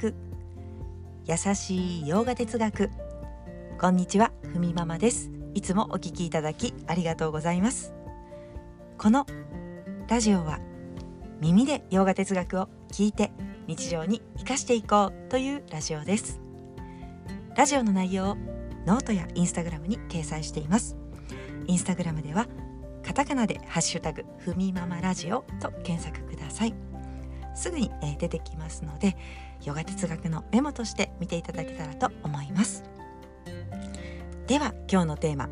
く。優しいヨガ哲学。こんにちはふみママです。いつもお聞きいただきありがとうございます。このラジオは耳でヨガ哲学を聞いて日常に生かしていこうというラジオです。ラジオの内容をノートやインスタグラムに掲載しています。インスタグラムではカタカナでハッシュタグふみママラジオと検索ください。すぐに、え出てきますのでヨガ哲学のメモとして見ていただけたらと思います。では今日のテーマ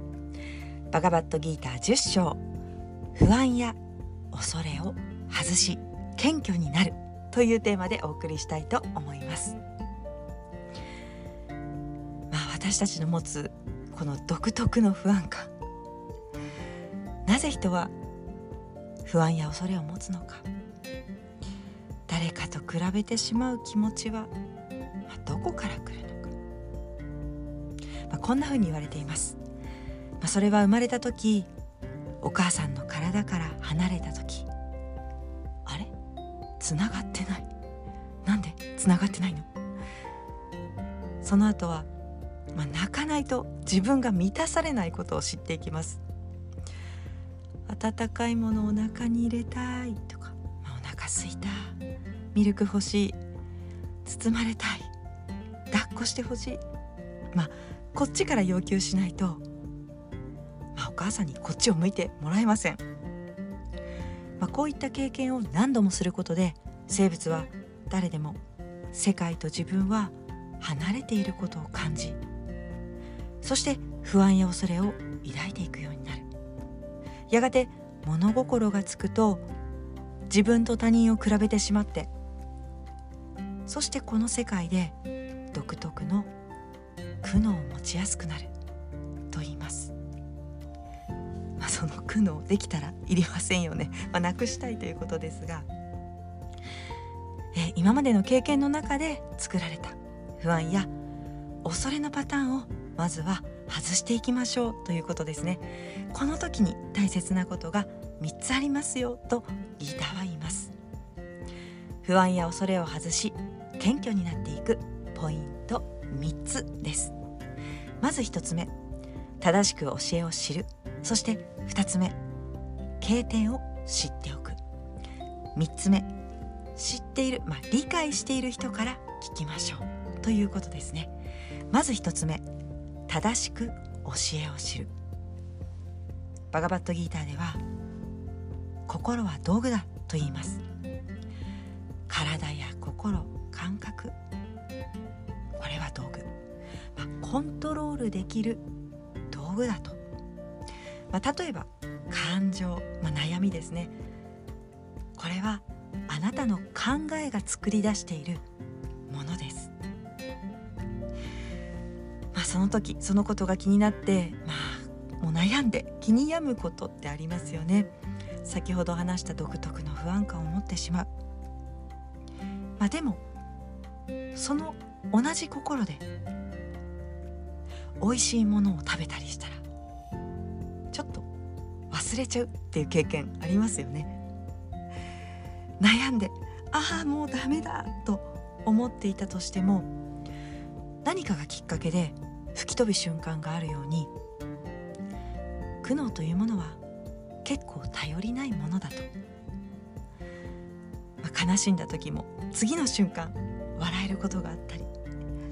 バガバットギーター10章不安や恐れを外し謙虚になるというテーマでお送りしたいと思います。まあ私たちの持つこの独特の不安感。なぜ人は不安や恐れを持つのか。誰かと比べてしまう気持ちは、まあ、どこから来るのか、まあ、こんなふうに言われています、まあ、それは生まれた時お母さんの体から離れた時あれ？つながってない。なんでつながってないの？その後は、まあ、泣かないと自分が満たされないことを知っていきます。温かいものをお腹に入れたいとか、まあ、お腹すいた。ミルク欲しい包まれたい抱っこしてほしいまあこっちから要求しないと、まあ、お母さんにこっちを向いてもらえません、まあ、こういった経験を何度もすることで生物は誰でも世界と自分は離れていることを感じそして不安や恐れを抱いていくようになる。やがて物心がつくと自分と他人を比べてしまってそしてこの世界で独特の苦悩を持ちやすくなると言います、まあ、その苦悩できたらいりませんよね、まあ、なくしたいということですが。え今までの経験の中で作られた不安や恐れのパターンをまずは外していきましょうということですね。この時に大切なことが3つありますよとギーターは言います。不安や恐れを外し謙虚になっていくポイント3つです。まず1つ目正しく教えを知る。そして2つ目経典を知っておく。3つ目知っている、まあ、理解している人から聞きましょう。ということですね。まず1つ目正しく教えを知る。バガバットギーターでは心は道具だと言います。体や心感覚。これは道具、まあ、コントロールできる道具だと、まあ、例えば感情、まあ、悩みですね。これはあなたの考えが作り出しているものです、まあ、その時そのことが気になってまあもう悩んで気に病むことってありますよね。先ほど話した独特の不安感を持ってしまう。まあでもその同じ心で美味しいものを食べたりしたらちょっと忘れちゃうっていう経験ありますよね。悩んでああもうダメだと思っていたとしても何かがきっかけで吹き飛ぶ瞬間があるように苦悩というものは結構頼りないものだと、まあ、悲しんだ時も次の瞬間笑えることがあったり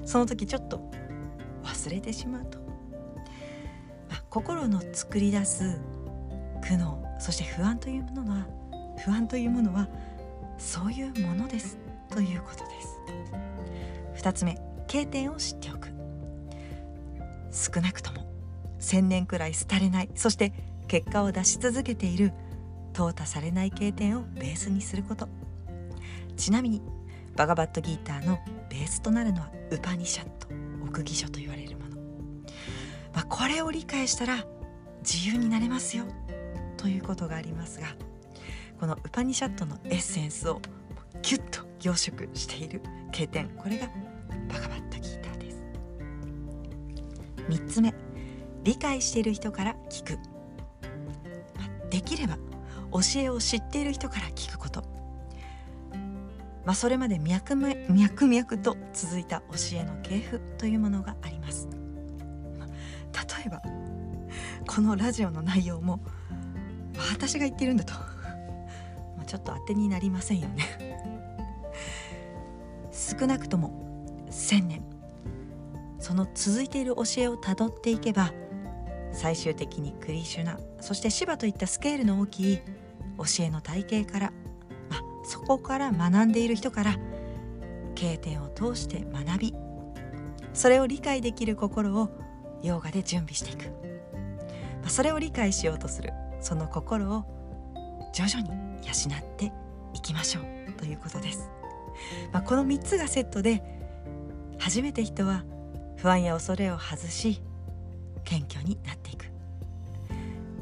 その時ちょっと忘れてしまうと、まあ、心の作り出す苦悩そして不安というものは不安というものはそういうものですということです。2つ目経典を知っておく。少なくとも1,000年くらい廃れないそして結果を出し続けている淘汰されない経典をベースにすること。ちなみにバガバットギーターのベースとなるのはウパニシャット奥義書と言われるもの、まあ、これを理解したら自由になれますよ。ということがありますがこのウパニシャットのエッセンスをギュッと凝縮している経典これがバガバットギーターです。3つ目。理解している人から聞く、まあ、できれば教えを知っている人から聞くこと。まあ、それまで脈々脈々と続いた教えの系譜というものがあります。例えばこのラジオの内容も私が言ってるんだと。まちょっと当てになりませんよね。少なくとも1,000年。その続いている教えをたどっていけば最終的にクリシュナそしてシバといったスケールの大きい教えの体系から、そこから学んでいる人から経典を通して学びそれを理解できる心をヨーガで準備していく、それを理解しようとするその心を徐々に養っていきましょうということです、まあ、この3つがセットで初めて人は不安や恐れを外し謙虚になっていく。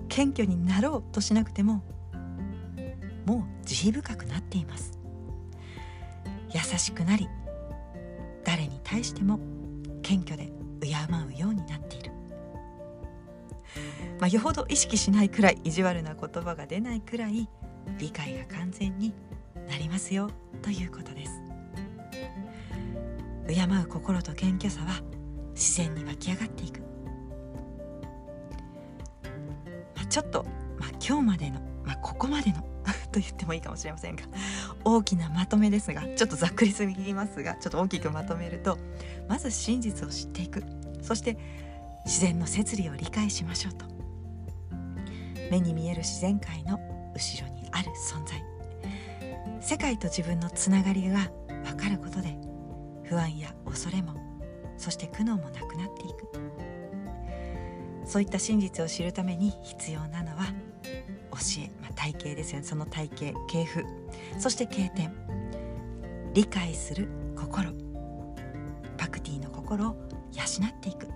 謙虚になろうとしなくてももう慈悲深くなっています。優しくなり誰に対しても謙虚で敬うようになっている、まあ、よほど意識しないくらい意地悪な言葉が出ないくらい理解が完全になりますよということです。敬う心と謙虚さは自然に湧き上がっていく、まあ、ちょっと、まあ、今日までの、まあ、ここまでの と言ってもいいかもしれませんが大きなまとめですがちょっとざっくりすぎますがちょっと大きくまとめるとまず真実を知っていく。そして自然の摂理を理解しましょうと。目に見える自然界の後ろにある存在。世界と自分のつながりが分かることで不安や恐れもそして苦悩もなくなっていく。そういった真実を知るために必要なのはえ、まあ、体系ですよね。その体系系譜。そして経典。理解する心。パクティの心を養っていく、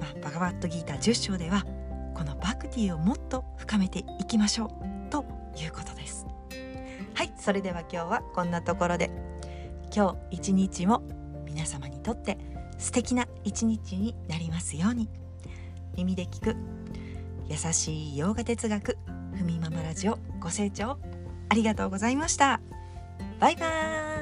まあ、バガバットギーター10章ではこのパクティをもっと深めていきましょう。ということです。はいそれでは今日はこんなところで。今日一日も皆様にとって素敵な一日になりますように。耳で聞く。優しい洋画哲学。ふみママラジオご清聴ありがとうございました。バイバーイ。